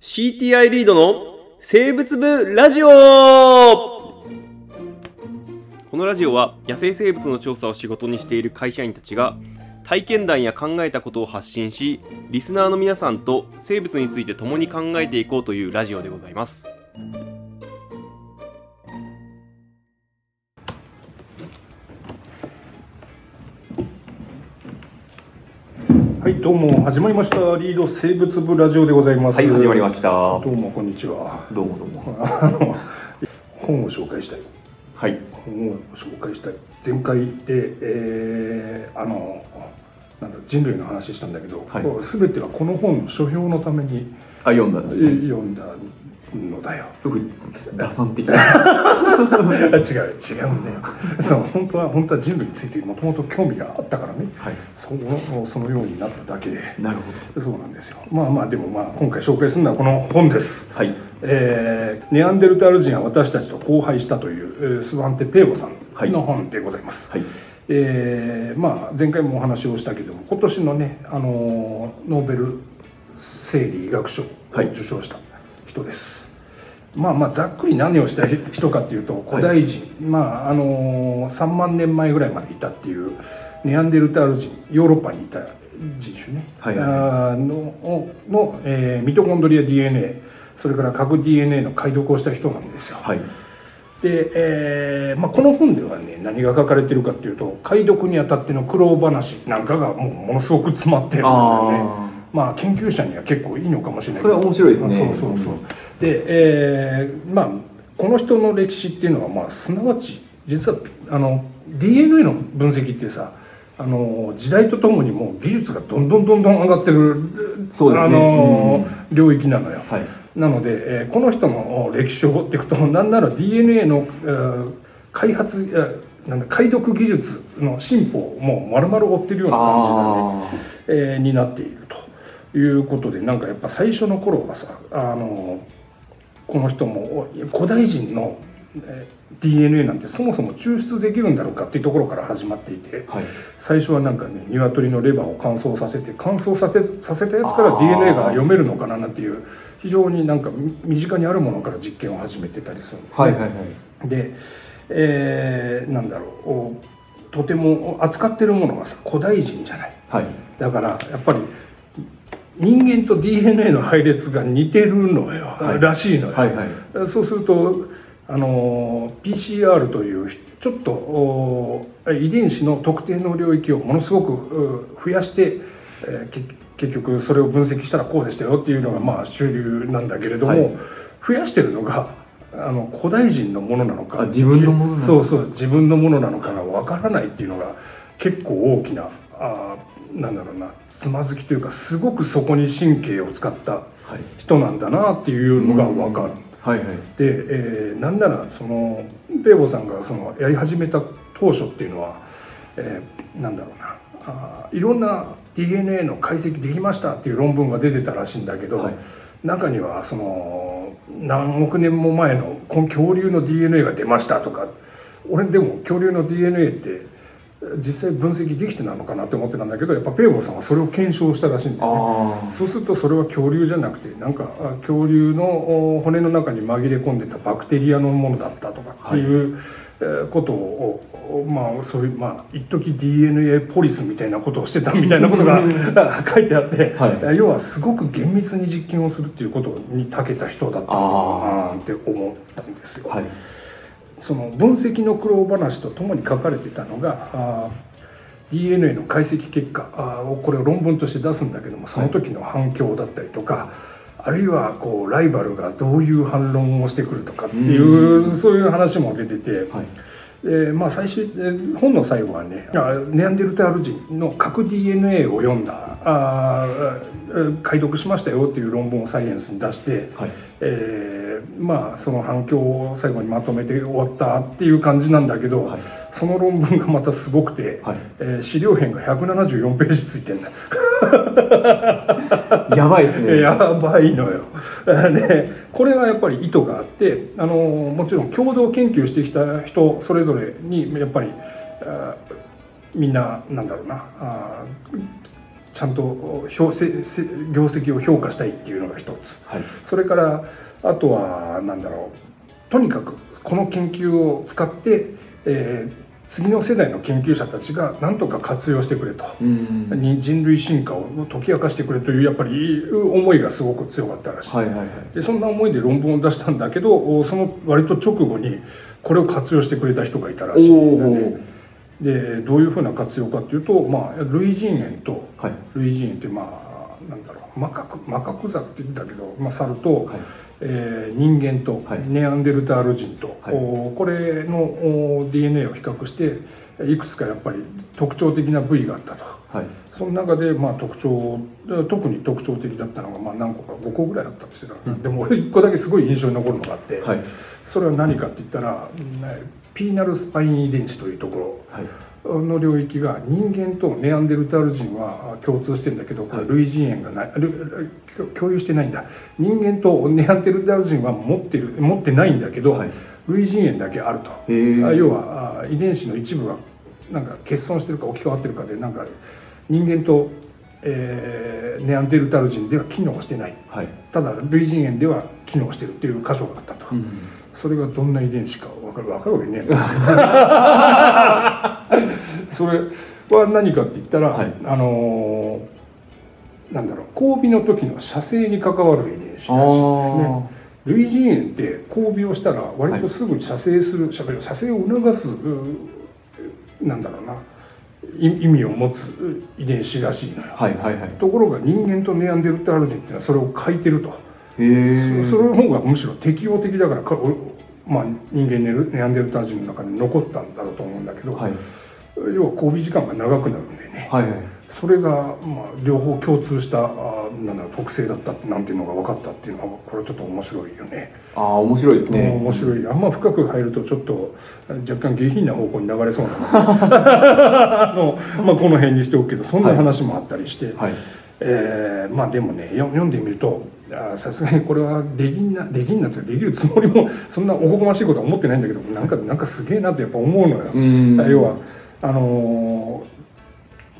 CTI リードの生物部ラジオ。このラジオは野生生物の調査を仕事にしている会社員たちが体験談や考えたことを発信しリスナーの皆さんと生物について共に考えていこうというラジオでございます。はい、どうも始まりました。リード生物部ラジオでございます。はい、始まりました。どうもこんにちは。どうもどうも。あ の本を紹介したい。はい。本を紹介したい。前回で、えーあのなんだ人類の話したんだけど、はいすべてはこの本の書評のために、あ、読んだんえですね。読んだのだよ。すごい打算的な。違う違うんだよ。そう本当は本当は人類についてもともと興味があったからね。はい。そのそのようになっただけで。なるほそうなんですよ。まあまあでもまあ今回紹介するのはこの本です。ど。はい。えーネアンデルタール人は私たちと交配したという、えースワンテ・ペーボさはいんの本でございます。はい。えーまあ、前回もお話をしたけども今年のね、あのーノーベル生理医学賞をはい受賞した人です。まあまあざっくり何をした人かっていうと古代人、まああのー3万年前ぐらいまでいたっていうネアンデルタール人ヨーロッパにいた人種ね、はいはいのの、えーミトコンドリア DNA それから核 DNA の解読をした人なんですよ。はい。で、えーまあ、この本ではね何が書かれてるかっていうと解読にあたっての苦労話なんかがもうものすごく詰まってるんだよね。あまあ研究者には結構いいのかもしれないそれは面白いですねそうそうそう。で、えーまあこの人の歴史っていうのはまあすなわち実はあの DNA の分析ってさあの時代とともにもう技術がどんどんどんどん上がってるそうですねあの、領域なのよ。あ。はい。なので、えーこの人の歴史を追っていくとなんなら DNA の、えー開発えーなんだ解読技術の進歩をもう丸々追ってるような感じだね、あえーになっているということでなんかやっぱ最初の頃はさあのこの人もお古代人の、えー DNA なんてそもそも抽出できるんだろうかっていうところから始まっていてあ。はい。最初はなんかね鶏のレバーを乾燥させて乾燥させさせたやつから DNA が読めるのかななんていう非常になんかみ身近にあるものから実験を始めてたりするんですねはいはいはい。で、えーなんだろうおとても扱ってるものがさ古代人じゃないはい。だからやっぱり人間と DNA の配列が似てるのよ、はい。らしいのよ、はいはい。そうするとあの PCR というちょっとお遺伝子の特定の領域をものすごくう増やして、えーけ結局それを分析したらこうでしたよっていうのがまあ主流なんだけれども、はい。増やしてるのがあの古代人のものなのかあ自分のものなのか。そうそう自分のものなのかがわからないっていうのが結構大きなあーなんだろうなつまずきというかすごくそこに神経を使ったはい。人なんだなっていうのがわかる。はいはい。で、えーなんならそのペーボさんがそのやり始めた当初っていうのは、えーなんだろうなあーいろんな DNA の解析できましたっていう論文が出てたらしいんだけど、はい中にはその何億年も前のこの恐竜の DNA が出ましたとか俺でも恐竜の DNA って実際分析できてなのかなって思ってたんだけどやっぱペーボさんはそれを検証したらしいんだよね。あそうするとそれは恐竜じゃなくてなんかあ恐竜のお骨の中に紛れ込んでたバクテリアのものだったとかっていう、えーことをおまあそういうまあ一時 DNA ポリスみたいなことをしてたみたいなことがあ 書いてあって、はい要はすごく厳密に実験をするっていうことに長けた人だったなって思ったんですよ。あ。はい。その分析の苦労話とともに書かれてたのが DNA の解析結果をこれを論文として出すんだけどもその時の反響だったりとか、あるいはこうライバルがどういう反論をしてくるとかっていううそういう話も出てて。はい。でまあ、最終えー本の最後はねあネアンデルタール人の核 DNA を読んだあー解読しましたよっていう論文をサイエンスに出して、はい。えーまあその反響を最後にまとめて終わったっていう感じなんだけど、はい。その論文がまたすごくて、はい。えー資料編が174ページついてんだ やばいですね。やばいのよ。で これはやっぱり意図があってあのもちろん共同研究してきた人それぞれにやっぱりあみんななんだろうなあちゃんと評せせ業績を評価したいっていうのが一つ。はい。それからあとは何だろう。とにかくこの研究を使って、えー次の世代の研究者たちが何とか活用してくれと。うん。に人類進化を解き明かしてくれというやっぱり思いがすごく強かったらしい、はいはいはい。でそんな思いで論文を出したんだけどおその割と直後にこれを活用してくれた人がいたらしいんだねでどういうふうな活用かっていうと、まあ、類人猿とはい。類人猿ってまあなんだろうマカクマカクザって言ってたけど、まあ、猿と、はい。えー人間とはい。ネアンデルタール人と、はい。おこれのお DNA を比較していくつかやっぱり特徴的な部位があったと。はい。その中でまあ特徴特に特徴的だったのがまあ何個か5個ぐらいあったんですよ、うん。でも俺1個だけすごい印象に残るのがあって、はい。それは何かって言ったらねピーナルスパイン遺伝子というとこはい。ろの領域が人間とネアンデルタール人は共通してるんだけどこれはい。類人猿がないル共共有してないんだ。人間とネアンデルタール人は持ってる持ってないんだけど、はい。類人猿だけあると。要はあ遺伝子の一部がなんか欠損してるか置き換わってるかでなんか人間と、えーネアンデルタール人では機能してない。はい。ただ類人猿では機能してるっていう箇所があったと、うんそれがどんな遺伝子か分かる分かるわけね。え それは何かって言ったら、はい。あのーなんだろう交尾の時の射精に関わる遺伝子らしいね。あ類人猿って交尾をしたら割とすぐ射精する、射精射精を促すうなんだろうない意味を持つ遺伝子らしいのよ、あはいはいはい。ところが人間とネアンデルタール人っていうのはそれを欠いてると、そその方がむしろ適応的だからかおまあ、人間ネルネアンデルタ人の中に残ったんだろうと思うんだけど、はい。要は交尾時間が長くなるんでね、はいはい。それが、まあ、両方共通したあなんだ特性だったなんていうのが分かったっていうのはこれちょっと面白いよね。ああ面白いですね。面白い。あんま深く入るとちょっと若干下品な方向に流れそうなの。で あの、まあ、この辺にしておくけどそんな話もあったりして、はい。えーまあでもねよ読んでみるとあさすがにこれはできんなできんなっていうかできるつもりも そんなおこがましいことは思ってないんだけどなんかなんかすげえなってやっぱ思うのよ。うん要はあのー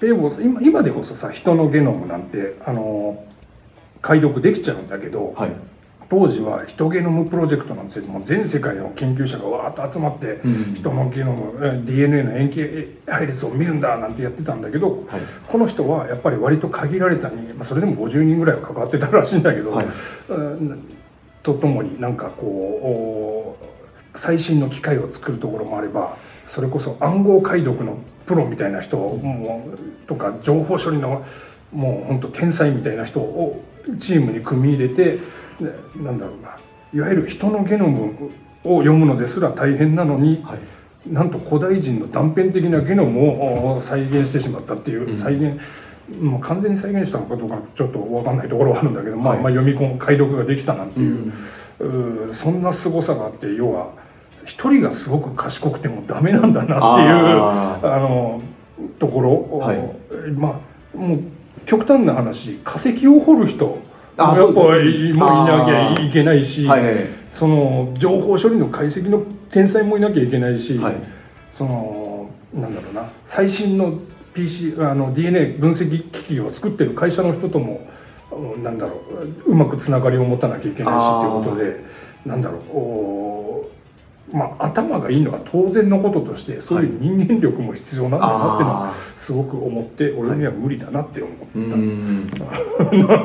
ペーボー今今でこそさ人のゲノムなんて、あのー解読できちゃうんだけど、はい当時は人ゲノムプロジェクトなんてもう全世界の研究者がわーっと集まってうん。人のゲノムえ DNA の塩基配列を見るんだなんてやってたんだけどはい。この人はやっぱり割と限られた人間、まあ、それでも50人ぐらいは関わってたらしいんだけど、はい。うんとともになんかこうお最新の機械を作るところもあればそれこそ暗号解読のプロみたいな人もとか情報処理のもう本当天才みたいな人をチームに組み入れてねなんだろうな。いわゆる人のゲノムを読むのですら大変なのにはい。なんと古代人の断片的なゲノムをお再現してしまったっていう、うん。再現もう完全に再現したのかどうかちょっと分かんないところはあるんだけど、まあ、はい。まあ読み込む解読ができたなんてういう、うーそんな凄さがあって要は一人がすごく賢くてもダメなんだなっていうああのところ、はい。まあもう極端な話化石を掘る人あやっぱりもいなきゃいけないし、はいはいその情報処理の解析の天才もいなきゃいけないし、はい。そのなんだろうな最新の PC あの DNA 分析機器を作ってる会社の人ともうんなんだろううまくつながりを持たなきゃいけないしっていうことでなんだろうおまあ頭がいいのは当然のこととしてそういう人間力も必要なんだなっていうのはあすごく思って俺には無理だなって思っ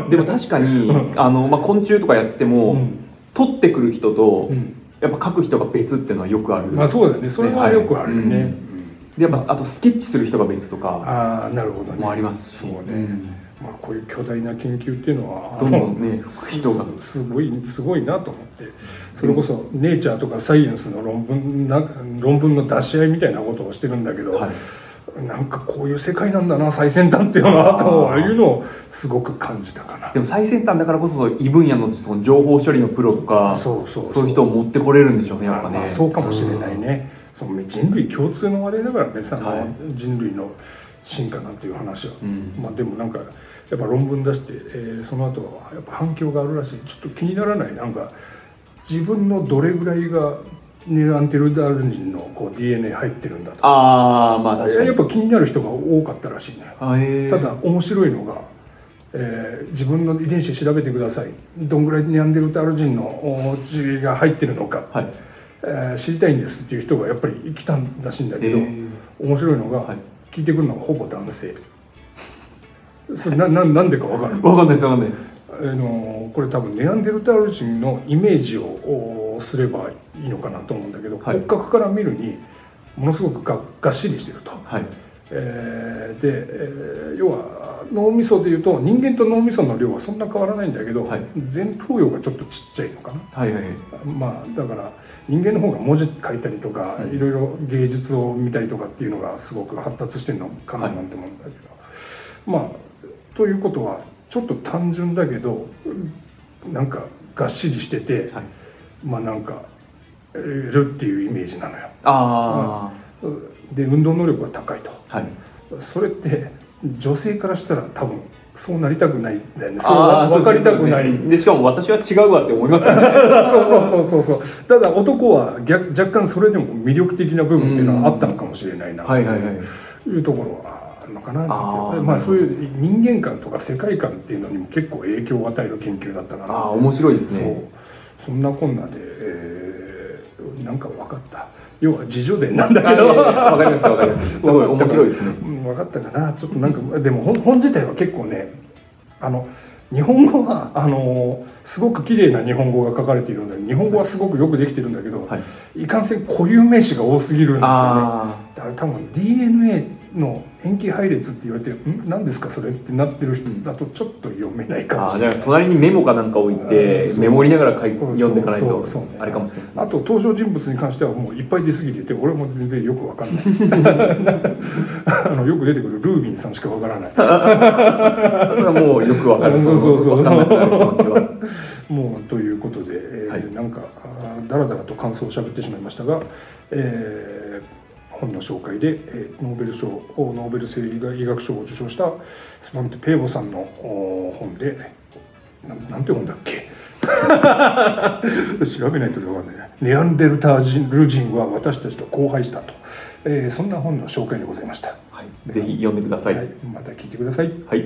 た。でも確かにあの、まあ、昆虫とかやってても、うん。取ってくる人と、うん。やっぱ書く人が別っていうのはよくある、まあそうだよね。それはよくあるよね。はい。うん。でやっぱあとスケッチする人が別とかああなるほどね。もありますしそうね。うんまあこういう巨大な研究っていうのはどんどんね人がす。すごいすごいなと思って。それこそ「ネイチャー」とか「サイエンス」の論文な論文の出し合いみたいなことをしてるんだけど、はい。なんかこういう世界なんだな最先端っていうのはというのをすごく感じたかな。で。も最先端だからこそ異分野のその情報処理のプロとかそうそうそう。いう人を持ってこれるんでしょうねやっぱね。まあそうかもしれないね、その人類共通の話題だからねさ、はい。人類の進化なんていう話は。うん。まあ、でもなんかやっぱ論文出して、えーその後はやっぱ反響があるらしい。ちょっと気にならない。なんか自分のどれぐらいがネアンテルダール人のこう DNA 入ってるんだとああまあ確かに。やっぱ気になる人が多かったらしいね。ただ面白いのが、えー自分の遺伝子調べてください。どんぐらいネアンデルタール人のお血が入ってるのか、はい。えー知りたいんですっていう人がやっぱり来たんらしいんだけど、面白いのが、はい聞いてくるのはほぼ男性。それなななんでかわかるわかんないですわかんない。あのこれ多分ネアンデルタール人のイメージをおすればいいのかなと思うんだけど、はい。骨格から見るにものすごくががっしりしてると。はいえーで、えー要は脳みそでいうと人間と脳みその量はそんな変わらないんだけど、はい。前頭葉がちょっとちっちゃいのかな。はいはいはい。まあだから人間の方が文字書いたりとか、はい。いろいろ芸術を見たりとかっていうのがすごく発達してるのかななんて思うんだけど、まあということはちょっと単純だけどなんかがっしりしてて、はい。まあなんかえーるっていうイメージなのよ。あで運動能力が高いと。あはいそれって女性からしたら多分そうなりたくないんだよね。そう分かりたくない。ですねでしかも私は違うわって思いますよね そうそうそうそうそう。ただ男は逆若干それでも魅力的な部分っていうのはあったのかもしれないな。はいうところはあるのかなまあそういう人間観とか世界観っていうのにも結構影響を与える研究だったかなああ面白いですねそうそんなこんなで、えーなんか分かった要は自助伝なんだけど。わかりましたわかりましたす。ごい面白いですね。うん分かったかな。ちょっとなんかでも本本自体は結構ねあの日本語はあのすごく綺麗な日本語が書かれているので日本語はすごくよくできてるんだけど、はい。い、かんせん固有名詞が多すぎるんだよね。あだから多分 DNA の塩基配列って言われて「ん？何ですかそれ?」ってなってる人だとちょっと読めないかもしれない。隣にメモかなんか置いてメモりながら書いそう読んでいかないとそうそうねあれかもしれない。あと登場人物に関してはもういっぱい出過ぎてて俺も全然よくわかんない。あのよく出てくるルービンさんしかわからない。もうよくわかる。そうそうそう。わかんなくなる気持ちはもうということで、えーはい。なんかだらだらと感想を喋ってしまいましたが、えー本の紹介で、えーノーベル賞ノーベル生理医学賞を受賞したスパンテ・ペーボさんのお本でなんなんて本だっけ？調べないと分かんないネアンデルタール人は私たちと交配したと、えーそんな本の紹介でございました、はいぜひ読んでください。はい、また聞いてください。はい